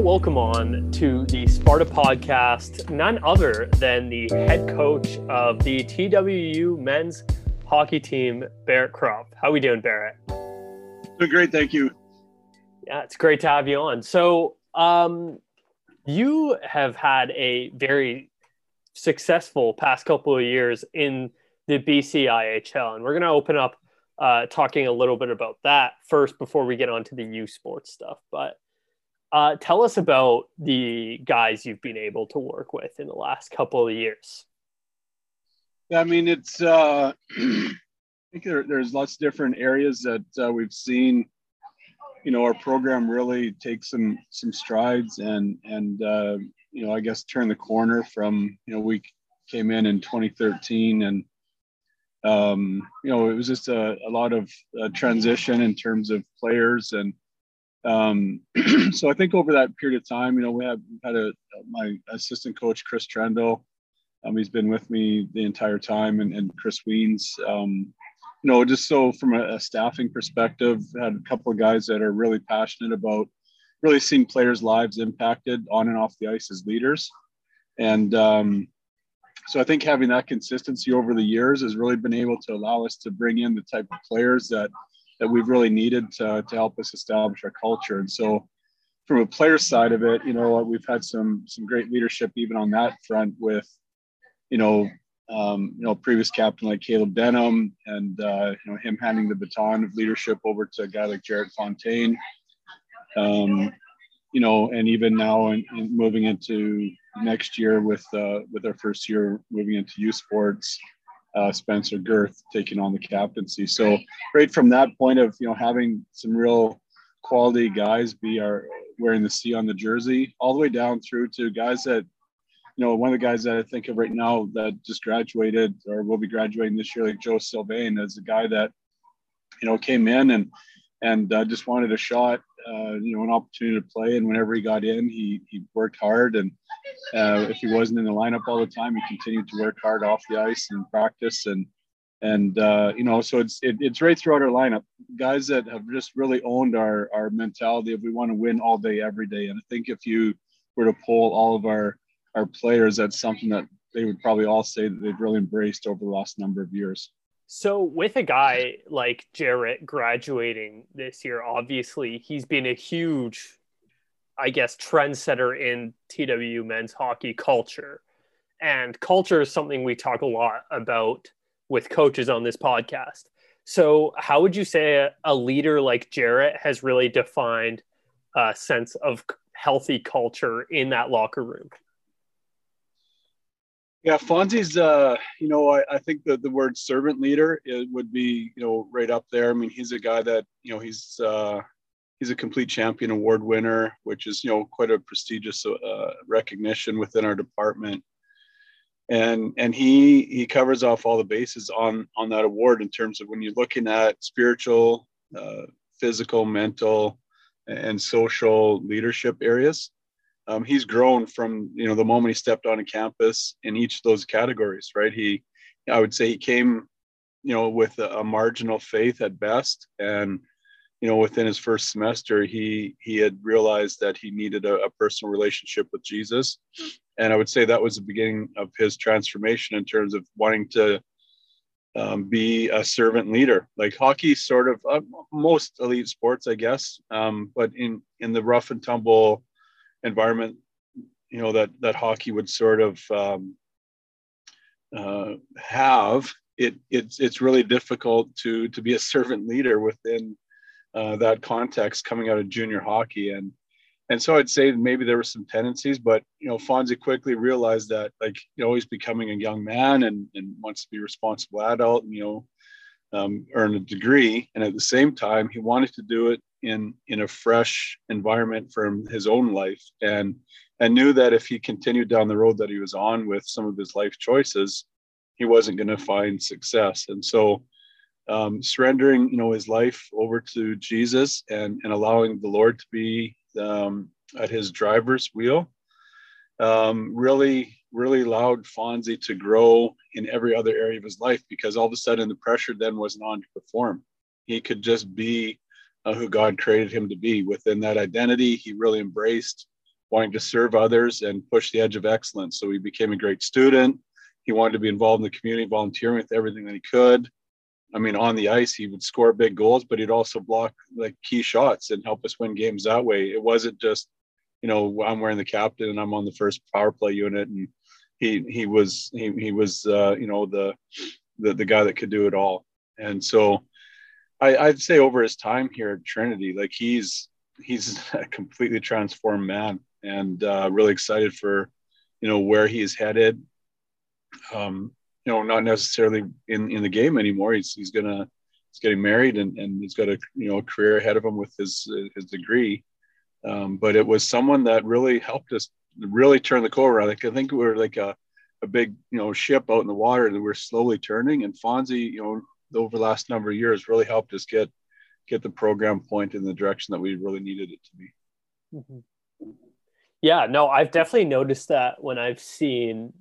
now welcome on to the Sparta podcast, none other than the head coach of the TWU men's hockey team, Barrett Kropf. How are we doing, Barrett? Doing great, thank you. Yeah, it's great to have you on. So, um, you have had a very successful past couple of years in the BCIHL, and we're going to open up uh, talking a little bit about that first before we get on to the U Sports stuff. But uh, tell us about the guys you've been able to work with in the last couple of years. I mean, it's, uh, I think there, there's lots of different areas that uh, we've seen, you know, our program really take some, some strides and, and, uh, you know, I guess turn the corner from, you know, we came in in 2013 and, um, you know, it was just a, a lot of uh, transition in terms of players and, um, so I think over that period of time, you know, we have had a my assistant coach Chris Trendle. Um, he's been with me the entire time, and, and Chris Weens. Um, you know, just so from a, a, staffing perspective, had a couple of guys that are really passionate about really seeing players' lives impacted on and off the ice as leaders, and um, so I think having that consistency over the years has really been able to allow us to bring in the type of players that that we've really needed to, to help us establish our culture. And so, from a player side of it, you know, we've had some some great leadership even on that front with, you know, um, you know, previous captain like Caleb Denham, and uh, you know him handing the baton of leadership over to a guy like Jared Fontaine. Um, you know, and even now in, in moving into next year with uh, with our first year moving into U Sports, uh, Spencer Girth taking on the captaincy. So right from that point of you know having some real quality guys be our wearing the C on the jersey, all the way down through to guys that you know one of the guys that I think of right now that just graduated or will be graduating this year, like Joe Sylvain, as a guy that you know came in and and uh, just wanted a shot, uh, you know, an opportunity to play. And whenever he got in, he he worked hard. And uh, if he wasn't in the lineup all the time, he continued to work hard off the ice and practice. And and uh, you know, so it's it, it's right throughout our lineup. Guys that have just really owned our our mentality of we want to win all day, every day. And I think if you were to poll all of our our players, that's something that they would probably all say that they've really embraced over the last number of years. So, with a guy like Jarrett graduating this year, obviously he's been a huge, I guess, trendsetter in TW men's hockey culture. And culture is something we talk a lot about with coaches on this podcast. So, how would you say a, a leader like Jarrett has really defined a sense of healthy culture in that locker room? Yeah, Fonzie's, uh, you know, I, I think that the word servant leader it would be, you know, right up there. I mean, he's a guy that, you know, he's uh, he's a complete champion award winner, which is, you know, quite a prestigious uh, recognition within our department. And and he he covers off all the bases on on that award in terms of when you're looking at spiritual, uh, physical, mental, and social leadership areas um, he's grown from you know the moment he stepped on a campus in each of those categories right he i would say he came you know with a, a, marginal faith at best and you know within his first semester he he had realized that he needed a, a personal relationship with jesus. And i would say that was the beginning of his transformation in terms of wanting to um, be a servant leader. Like hockey sort of uh, most elite sports i guess. Um, but in in the rough and tumble environment, you know, that that hockey would sort of um, uh, have, it it's it's really difficult to to be a servant leader within uh, that context coming out of junior hockey. And and so I'd say maybe there were some tendencies, but you know, Fonzie quickly realized that like you know he's becoming a young man and, and wants to be a responsible adult and you know um, earn a degree, and at the same time he wanted to do it in in a fresh environment from his own life. And and knew that if he continued down the road that he was on with some of his life choices he wasn't going to find success. And so um, surrendering you know his life over to jesus and and allowing the lord to be um, at his driver's wheel um, really really allowed fonzie to grow in every other area of his life because all of a sudden the pressure then wasn't on to perform he could just be uh, who God created him to be. Within that identity, he really embraced wanting to serve others and push the edge of excellence. So he became a great student. He wanted to be involved in the community, volunteering with everything that he could. I mean, on the ice, he would score big goals, but he'd also block like key shots and help us win games that way. It wasn't just, you know, I'm wearing the captain and I'm on the first power play unit, and he he was he he was uh, you know the, the the guy that could do it all. And so, I, I'd say over his time here at Trinity, like he's he's a completely transformed man, and uh, really excited for you know where he's headed. Um, you know, not necessarily in, in the game anymore. He's, he's gonna, he's getting married and, and he's got a, you know, career ahead of him with his, his degree. Um, but it was someone that really helped us really turn the corner. Like, I think we are like a, a big, you know, ship out in the water that we're slowly turning and Fonzie, you know, over the last number of years really helped us get, get the program point in the direction that we really needed it to be. Mm-hmm. Yeah, no, I've definitely noticed that when I've seen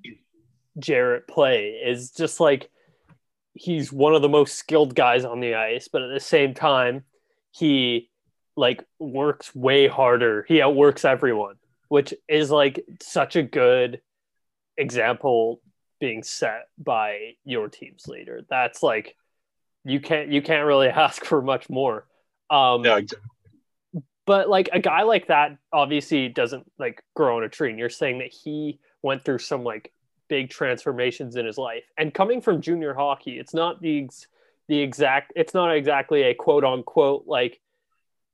Jarrett play is just like he's one of the most skilled guys on the ice, but at the same time, he like works way harder. He outworks everyone, which is like such a good example being set by your team's leader. That's like you can't you can't really ask for much more. Um, yeah, exactly. But like a guy like that obviously doesn't like grow on a tree. And you're saying that he went through some like big transformations in his life. And coming from junior hockey, it's not the the exact it's not exactly a quote unquote like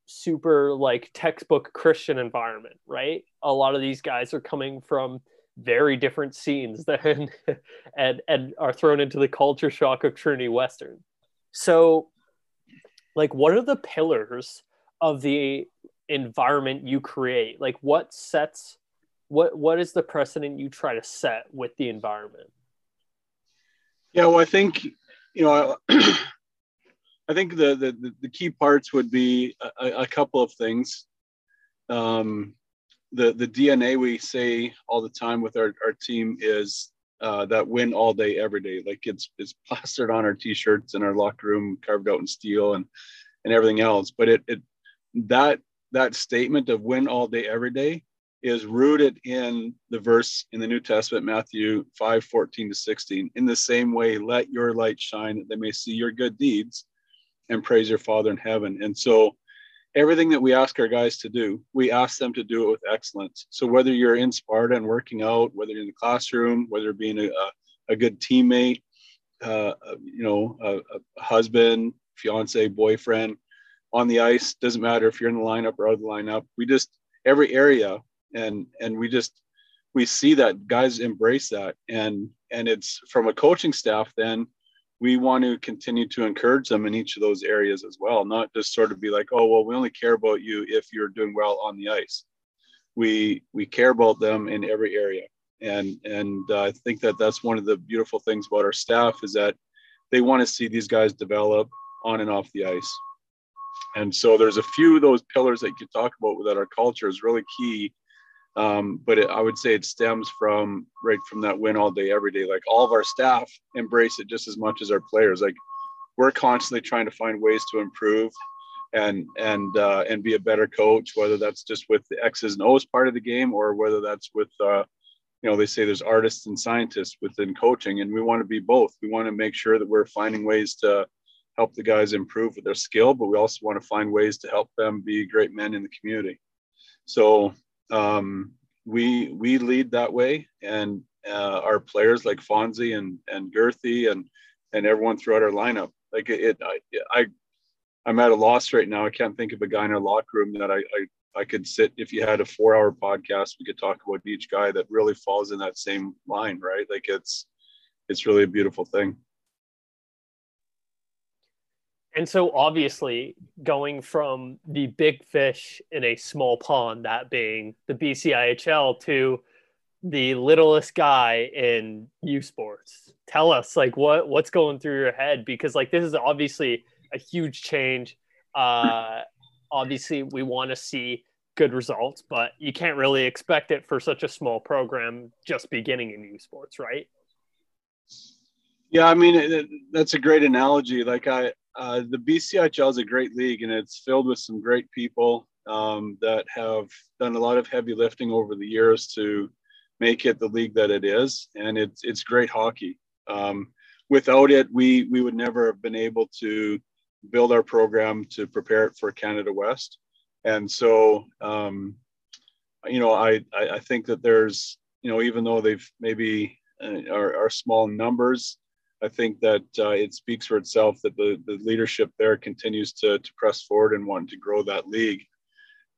super like textbook Christian environment, right? A lot of these guys are coming from very different scenes than and and are thrown into the culture shock of Trinity Western. So like what are the pillars of the environment you create? Like what sets what what is the precedent you try to set with the environment? Yeah well i think you know i think the the, the key parts would be a, a couple of things. Um, the the dna we say all the time with our, our team is uh, that win all day every day. Like it's it's plastered on our t-shirts in our locker room carved out in steel and and everything else. But it it that that statement of win all day every day is rooted in the verse in the New Testament, Matthew 5 14 to 16. In the same way, let your light shine that they may see your good deeds and praise your Father in heaven. And so, everything that we ask our guys to do, we ask them to do it with excellence. So, whether you're in Sparta and working out, whether you're in the classroom, whether being a, a good teammate, uh, you know, a, a husband, fiance, boyfriend, on the ice, doesn't matter if you're in the lineup or out of the lineup. We just, every area and and we just we see that guys embrace that. And and it's from a coaching staff then we want to continue to encourage them in each of those areas as well not just sort of be like oh well we only care about you if you're doing well on the ice. We we care about them in every area. And and uh, i think that that's one of the beautiful things about our staff is that they want to see these guys develop on and off the ice. And so there's a few of those pillars that you talk about that our culture is really key um, but it, I would say it stems from right from that win all day, every day. Like all of our staff embrace it just as much as our players. Like we're constantly trying to find ways to improve and and uh, and be a better coach, whether that's just with the X's and O's part of the game or whether that's with uh, you know they say there's artists and scientists within coaching, and we want to be both. We want to make sure that we're finding ways to help the guys improve with their skill, but we also want to find ways to help them be great men in the community. So um, we we lead that way, and uh, our players like Fonzie and and Girthy and and everyone throughout our lineup. Like it, I, I I'm at a loss right now. I can't think of a guy in our locker room that I, I I could sit if you had a four hour podcast, we could talk about each guy that really falls in that same line, right? Like it's it's really a beautiful thing. And so, obviously, going from the big fish in a small pond, that being the BCIHL, to the littlest guy in U Sports, tell us like what what's going through your head because like this is obviously a huge change. Uh, obviously, we want to see good results, but you can't really expect it for such a small program just beginning in U Sports, right? Yeah, I mean it, that's a great analogy. Like I, uh, the BCIHL is a great league and it's filled with some great people. um, that have done a lot of heavy lifting over the years to make it the league that it is, and it's it's great hockey. Um, without it, we we would never have been able to build our program to prepare it for Canada West, and so um, you know I, I, I think that there's you know even though they've maybe uh, are, are small numbers. I think that uh, it speaks for itself that the, the leadership there continues to, to press forward and want to grow that league.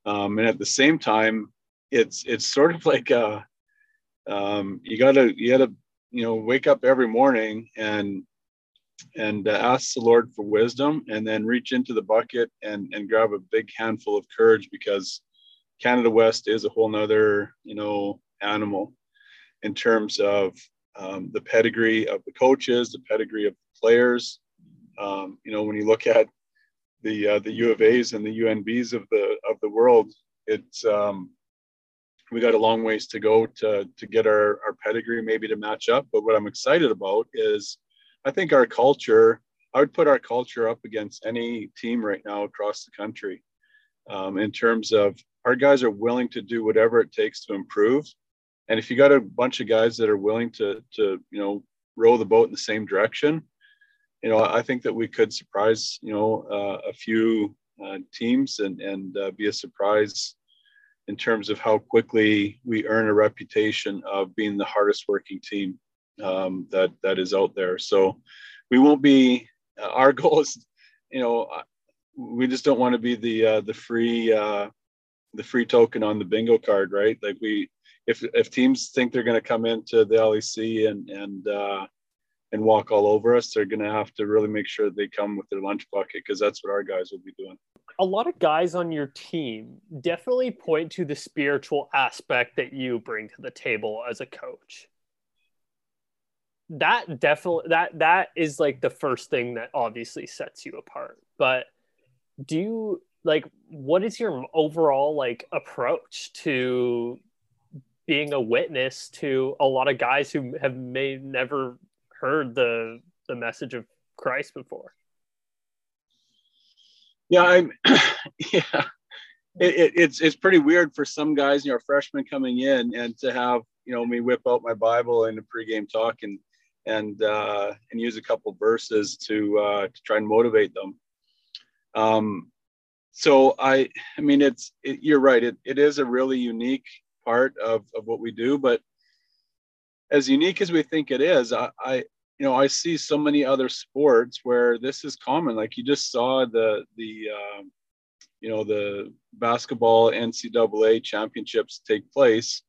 Um, and at the same time, it's it's sort of like a, um, you gotta you gotta you know wake up every morning and and uh, ask the Lord for wisdom, and then reach into the bucket and and grab a big handful of courage because Canada West is a whole nother you know animal in terms of um, the pedigree of the coaches, the pedigree of the players. Um, you know, when you look at the uh, the U of A's and the UNBs of the of the world, it's um, we got a long ways to go to to get our our pedigree maybe to match up. But what I'm excited about is, I think our culture. I would put our culture up against any team right now across the country, um, in terms of our guys are willing to do whatever it takes to improve. And if you got a bunch of guys that are willing to to you know row the boat in the same direction, you know I think that we could surprise you know uh, a few uh, teams and and uh, be a surprise in terms of how quickly we earn a reputation of being the hardest working team um, that that is out there. So we won't be. Uh, our goal is, you know, uh, we just don't want to be the uh, the free the free token on the bingo card, right? Like we, if if teams think they're going to come into the LEC and and uh, and walk all over us, they're going to have to really make sure they come with their lunch bucket because that's what our guys will be doing. A lot of guys on your team definitely point to the spiritual aspect that you bring to the table as a coach. That definitely that that is like the first thing that obviously sets you apart. But do you like what is your overall like approach to being a witness to a lot of guys who have may never heard the the message of Christ before. Yeah, I'm. yeah, it, it, it's it's pretty weird for some guys, you know, freshmen coming in, and to have you know me whip out my Bible in a pregame talk and and uh, and use a couple verses to uh, to try and motivate them. Um, so I, I mean, it's it, you're right. It, it is a really unique part of of what we do, but as unique as we think it is, I, I you know I see so many other sports where this is common. Like you just saw the the um, you know the basketball NCAA championships take place,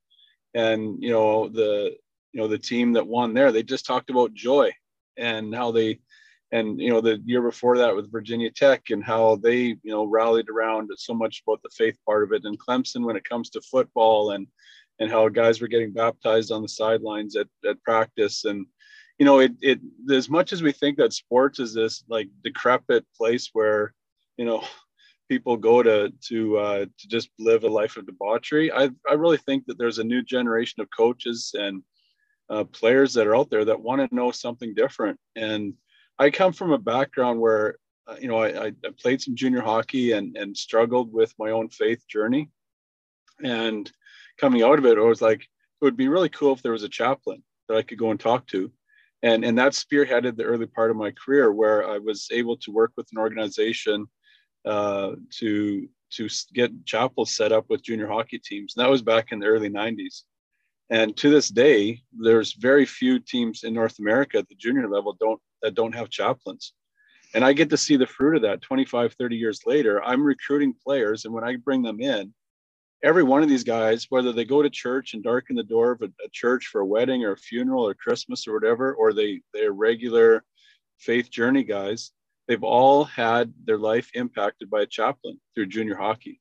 and you know the you know the team that won there, they just talked about joy and how they and you know the year before that with Virginia Tech and how they you know rallied around so much about the faith part of it and Clemson when it comes to football and and how guys were getting baptized on the sidelines at, at practice. And you know it it as much as we think that sports is this like decrepit place where you know people go to to uh, to just live a life of debauchery i i really think that there's a new generation of coaches and uh, players that are out there that want to know something different. And i come from a background where uh, you know I, I played some junior hockey and and struggled with my own faith journey and coming out of it, I was like, it would be really cool if there was a chaplain that I could go and talk to. And, and that spearheaded the early part of my career where I was able to work with an organization uh, to, to get chapels set up with junior hockey teams. And that was back in the early 90s. And to this day, there's very few teams in North America at the junior level don't that don't have chaplains. And I get to see the fruit of that 25, 30 years later. I'm recruiting players, and when I bring them in, every one of these guys, whether they go to church and darken the door of a, a, church for a wedding or a funeral or Christmas or whatever, or they they're regular faith journey guys, they've all had their life impacted by a chaplain through junior hockey.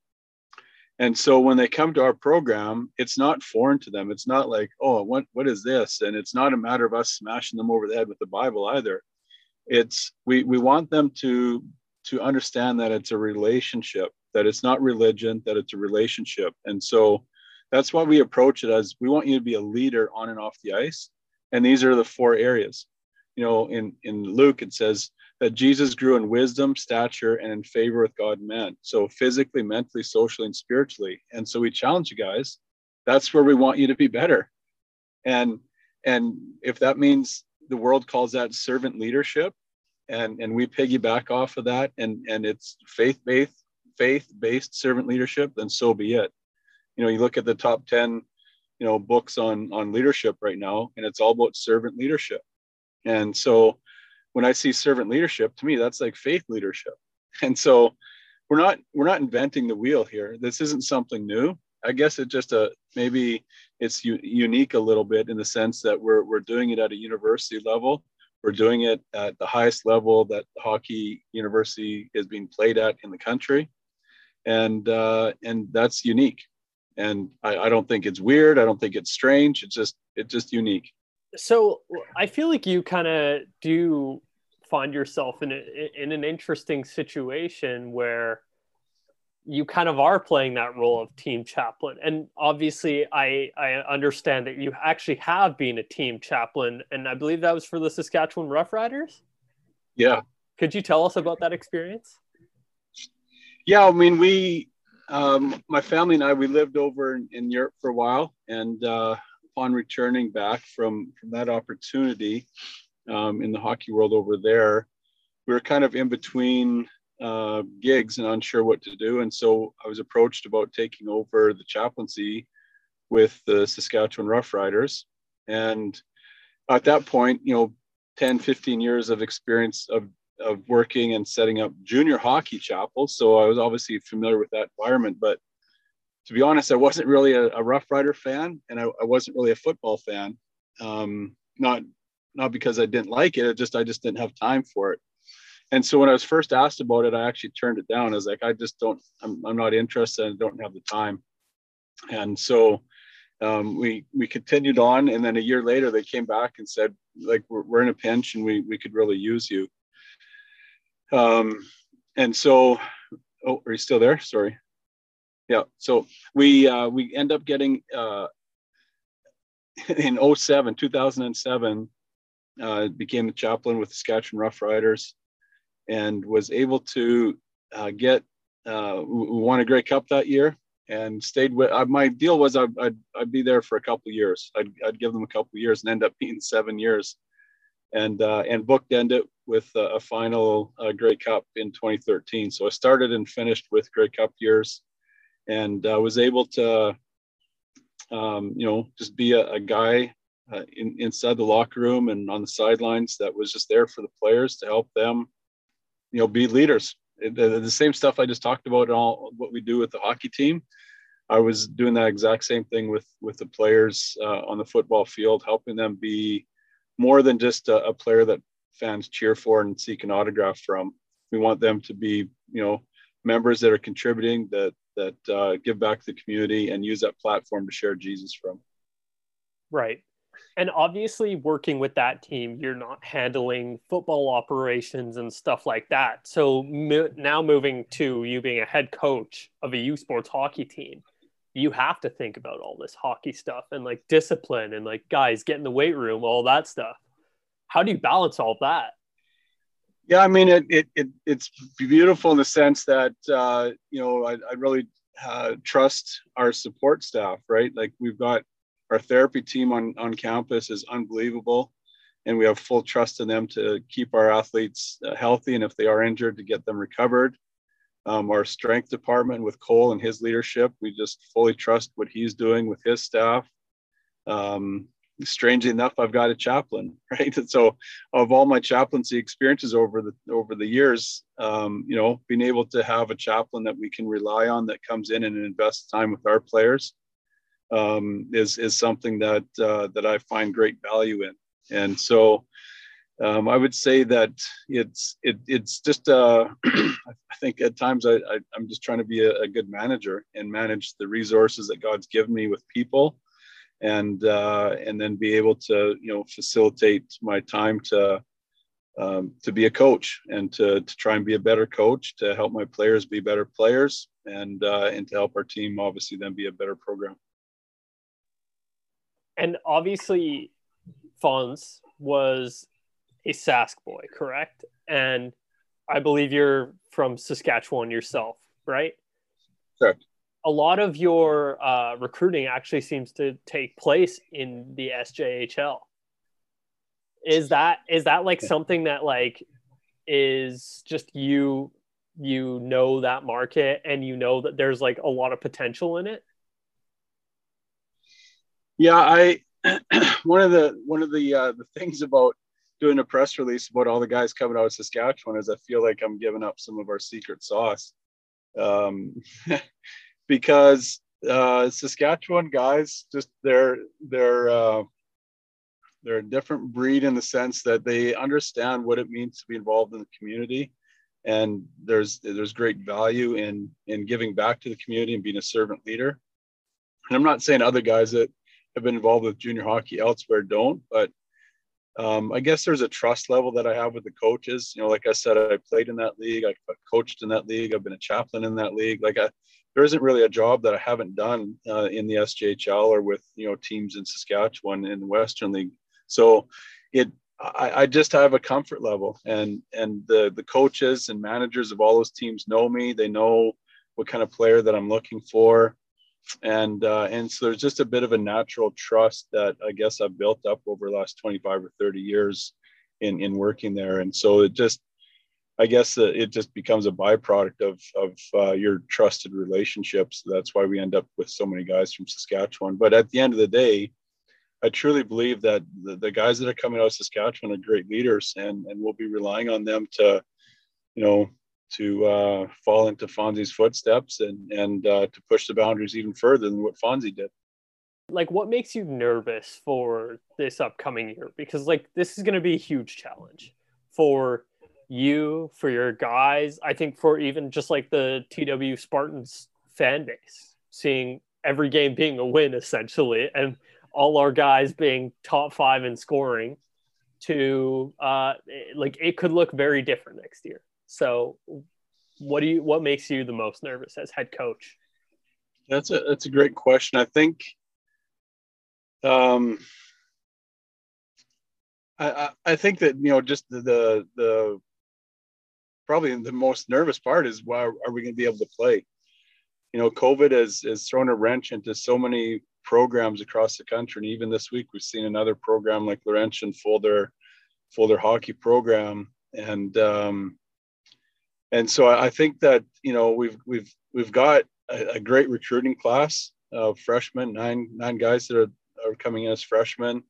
And so when they come to our program, it's not foreign to them. It's not like, oh, what what is this? And it's not a matter of us smashing them over the head with the Bible either. It's we we want them to to understand that it's a relationship that it's not religion, that it's a relationship. And so that's why we approach it as we want you to be a leader on and off the ice. And these are the four areas. You know, in, in Luke, it says, that Jesus grew in wisdom, stature, and in favor with God and man. So physically, mentally, socially, and spiritually. And so we challenge you guys. That's where we want you to be better. And and if that means the world calls that servant leadership, and and we piggyback off of that, and and it's faith based faith based servant leadership, then so be it. You know, you look at the top ten, you know, books on on leadership right now, and it's all about servant leadership. And so when I see servant leadership, to me, that's like faith leadership. And so we're not we're not inventing the wheel here. This isn't something new. I guess it just a maybe it's u- unique a little bit in the sense that we're we're doing it at a university level. We're doing it at the highest level that hockey university is being played at in the country, and uh, and that's unique. And I, I don't think it's weird. I don't think it's strange. It's just it's just unique. So I feel like you kind of do find yourself in a, in an interesting situation where you kind of are playing that role of team chaplain. And obviously i i understand that you actually have been a team chaplain and i believe that was for the saskatchewan roughriders? Yeah. Could you tell us about that experience? Yeah i mean we um, my family and i we lived over in, in europe for a while and uh, upon returning back from from that opportunity um, in the hockey world over there, we were kind of in between uh, gigs and unsure what to do. And so I was approached about taking over the chaplaincy with the Saskatchewan Roughriders. And at that point, you know, 10, 15 years of experience of, of working and setting up junior hockey chapels. So I was obviously familiar with that environment. But to be honest, I wasn't really a, a Rough Rider fan and I, I wasn't really a football fan. Um, not not because I didn't like it. It just I just didn't have time for it. And so when I was first asked about it, I actually turned it down. I was like, I just don't. I'm, I'm not interested. I don't have the time. And so um, we we continued on, and then a year later, they came back and said, like, we're, we're in a pinch, and we we could really use you. Um, and so, oh, are you still there? Sorry. Yeah. So we uh, we end up getting uh, in 07, 2007 uh, became a chaplain with the Saskatchewan Rough Riders and was able to uh, get, uh, won a Grey Cup that year and stayed with, uh, my deal was I'd, I'd, I'd, be there for a couple years. I'd, I'd give them a couple years and end up being seven years and, uh, and booked end it with a, a final uh, Grey Cup in 2013. So I started and finished with Grey Cup years and uh, was able to, um, you know, just be a, a guy uh, in, inside the locker room and on the sidelines that was just there for the players to help them, you know, be leaders. The, the same stuff I just talked about, all what we do with the hockey team. I was doing that exact same thing with with the players uh, on the football field, helping them be more than just a, a, player that fans cheer for and seek an autograph from. We want them to be, you know, members that are contributing, that that uh, give back to the community, and use that platform to share Jesus from. Right and obviously working with that team you're not handling football operations and stuff like that. So now moving to you being a head coach of a u sports hockey team you have to think about all this hockey stuff and like discipline and like guys get in the weight room all that stuff. How do you balance all that? Yeah i mean it, it, it it's beautiful in the sense that uh, you know i, I really uh, trust our support staff right? Like we've got our therapy team on, on campus is unbelievable and we have full trust in them to keep our athletes uh, healthy and if they are injured to get them recovered. Um, our strength department with cole and his leadership we just fully trust what he's doing with his staff. Um, strangely enough i've got a chaplain right? And so of all my chaplaincy experiences over the over the years um, you know being able to have a chaplain that we can rely on that comes in and invests time with our players um, is is something that uh, that I find great value in. And so um, I would say that it's it, it's just uh, I think at times I, I am just trying to be a, a, good manager and manage the resources that God's given me with people, and uh, and then be able to you know facilitate my time to. Um, to be a coach and to, to try and be a better coach to help my players be better players and uh, and to help our team obviously then be a better program and obviously Fonz was a Sask boy, correct? And I believe you're from Saskatchewan yourself, right? Correct. A lot of your uh, recruiting actually seems to take place in the SJHL. Is that is that like something that like is just you you know that market and you know that there's like a lot of potential in it? Yeah, I one of the one of the uh, the things about doing a press release about all the guys coming out of Saskatchewan is I feel like I'm giving up some of our secret sauce. Um, because uh, Saskatchewan guys just they're they're uh, they're a different breed in the sense that they understand what it means to be involved in the community and there's there's great value in in giving back to the community and being a servant leader and i'm not saying other guys that have been involved with junior hockey elsewhere don't but um, I guess there's a trust level that I have with the coaches. You know, like I said, I played in that league. I coached in that league. I've been a chaplain in that league. Like I, there isn't really a job that I haven't done uh, in the SJHL or with you know teams in Saskatchewan in the Western League. So it, I, I just have a comfort level, and and the the coaches and managers of all those teams know me. They know what kind of player that I'm looking for and uh, and so there's just a bit of a natural trust that I guess I've built up over the last 25 or 30 years in in working there, and so it just I guess it just becomes a byproduct of of uh, your trusted relationships. That's why we end up with so many guys from Saskatchewan. But at the end of the day, I truly believe that the, the guys that are coming out of Saskatchewan are great leaders, and and we'll be relying on them to, you know, to uh, fall into Fonzie's footsteps and and uh, to push the boundaries even further than what Fonzie did. Like, what makes you nervous for this upcoming year? Because like this is going to be a huge challenge for you, for your guys. I think for even just like the TW Spartans fan base, seeing every game being a win essentially, and all our guys being top five in scoring. To uh, like, it could look very different next year. So, what do you what makes you the most nervous as head coach? That's a that's a great question. I think um I, I think that you know just the, the the probably the most nervous part is why are we going to be able to play? You know, COVID has has thrown a wrench into so many programs across the country, and even this week we've seen another program like Laurentian fold their fold their hockey program, and um, and so I think that you know we've we've we've got a, a great recruiting class of freshmen, nine nine guys that are, are coming in as freshmen.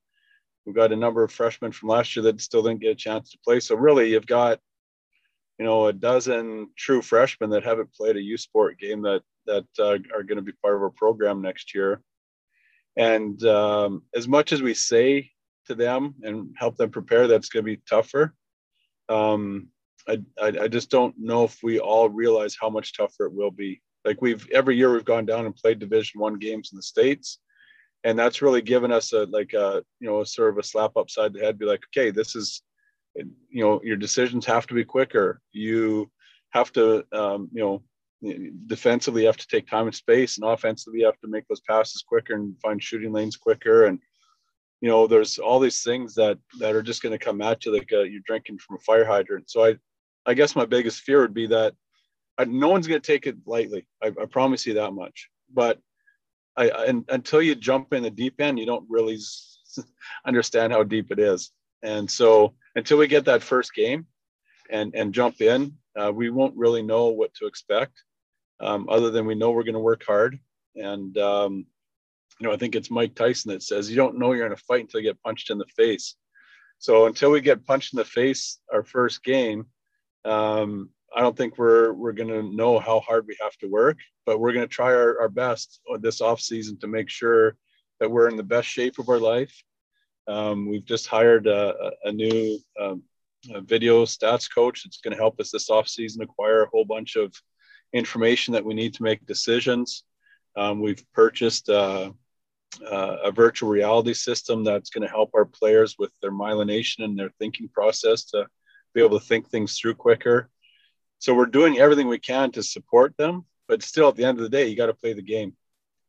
We've got a number of freshmen from last year that still didn't get a chance to play. So really, you've got you know a dozen true freshmen that haven't played a U Sport game that that uh, are going to be part of our program next year. And um, as much as we say to them and help them prepare, that's going to be tougher. Um, I, I, just don't know if we all realize how much tougher it will be. Like we've every year we've gone down and played Division One games in the states, and that's really given us a like a you know a sort of a slap upside the head. Be like, okay, this is you know your decisions have to be quicker. You have to um, you know defensively you have to take time and space, and offensively you have to make those passes quicker and find shooting lanes quicker and you know there's all these things that that are just going to come at you like uh, you're drinking from a fire hydrant so i I guess my biggest fear would be that I, no one's going to take it lightly. I, I, promise you that much. But I, and, until you jump in the deep end, you don't really understand how deep it is. And so until we get that first game and and jump in, uh, we won't really know what to expect. Um, other than we know we're going to work hard. And um, you know, I think it's Mike Tyson that says you don't know you're in a fight until you get punched in the face. So until we get punched in the face our first game, um, I don't think we're we're going to know how hard we have to work, but we're going to try our, our best this off season to make sure that we're in the best shape of our life. Um, we've just hired a, a new um, a video stats coach that's going to help us this off season acquire a whole bunch of information that we need to make decisions. Um, we've purchased uh, uh, a virtual reality system that's going to help our players with their myelination and their thinking process to be able to think things through quicker. So we're doing everything we can to support them, but still, at the end of the day, you got to play the game,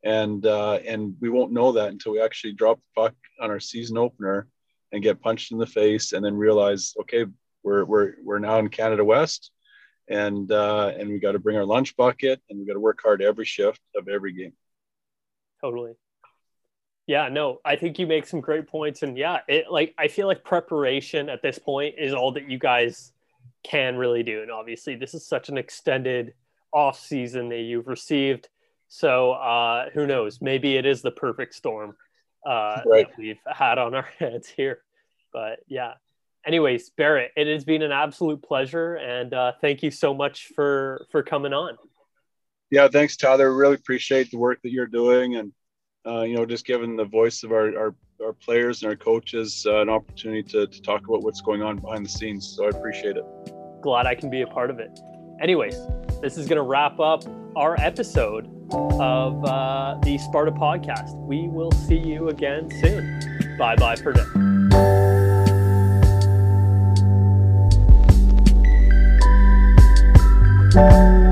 and uh, and we won't know that until we actually drop the puck on our season opener and get punched in the face and then realize, okay, we're we're we're now in Canada West, and uh, and we got to bring our lunch bucket and we got to work hard every shift of every game. Totally. Yeah, no, I think you make some great points, and yeah, it like I feel like preparation at this point is all that you guys can really do, and obviously this is such an extended off season that you've received. So uh, who knows? Maybe it is the perfect storm uh, right. that we've had on our heads here. But yeah. Anyways, Barrett, it has been an absolute pleasure, and uh, thank you so much for for coming on. Yeah, thanks, Tyler. Really appreciate the work that you're doing, and uh, you know, just giving the voice of our, our, our players and our coaches uh, an opportunity to, to talk about what's going on behind the scenes. So I appreciate it. Glad I can be a part of it. Anyways, this is going to wrap up our episode of uh, the Sparta podcast. We will see you again soon. Bye bye for now. you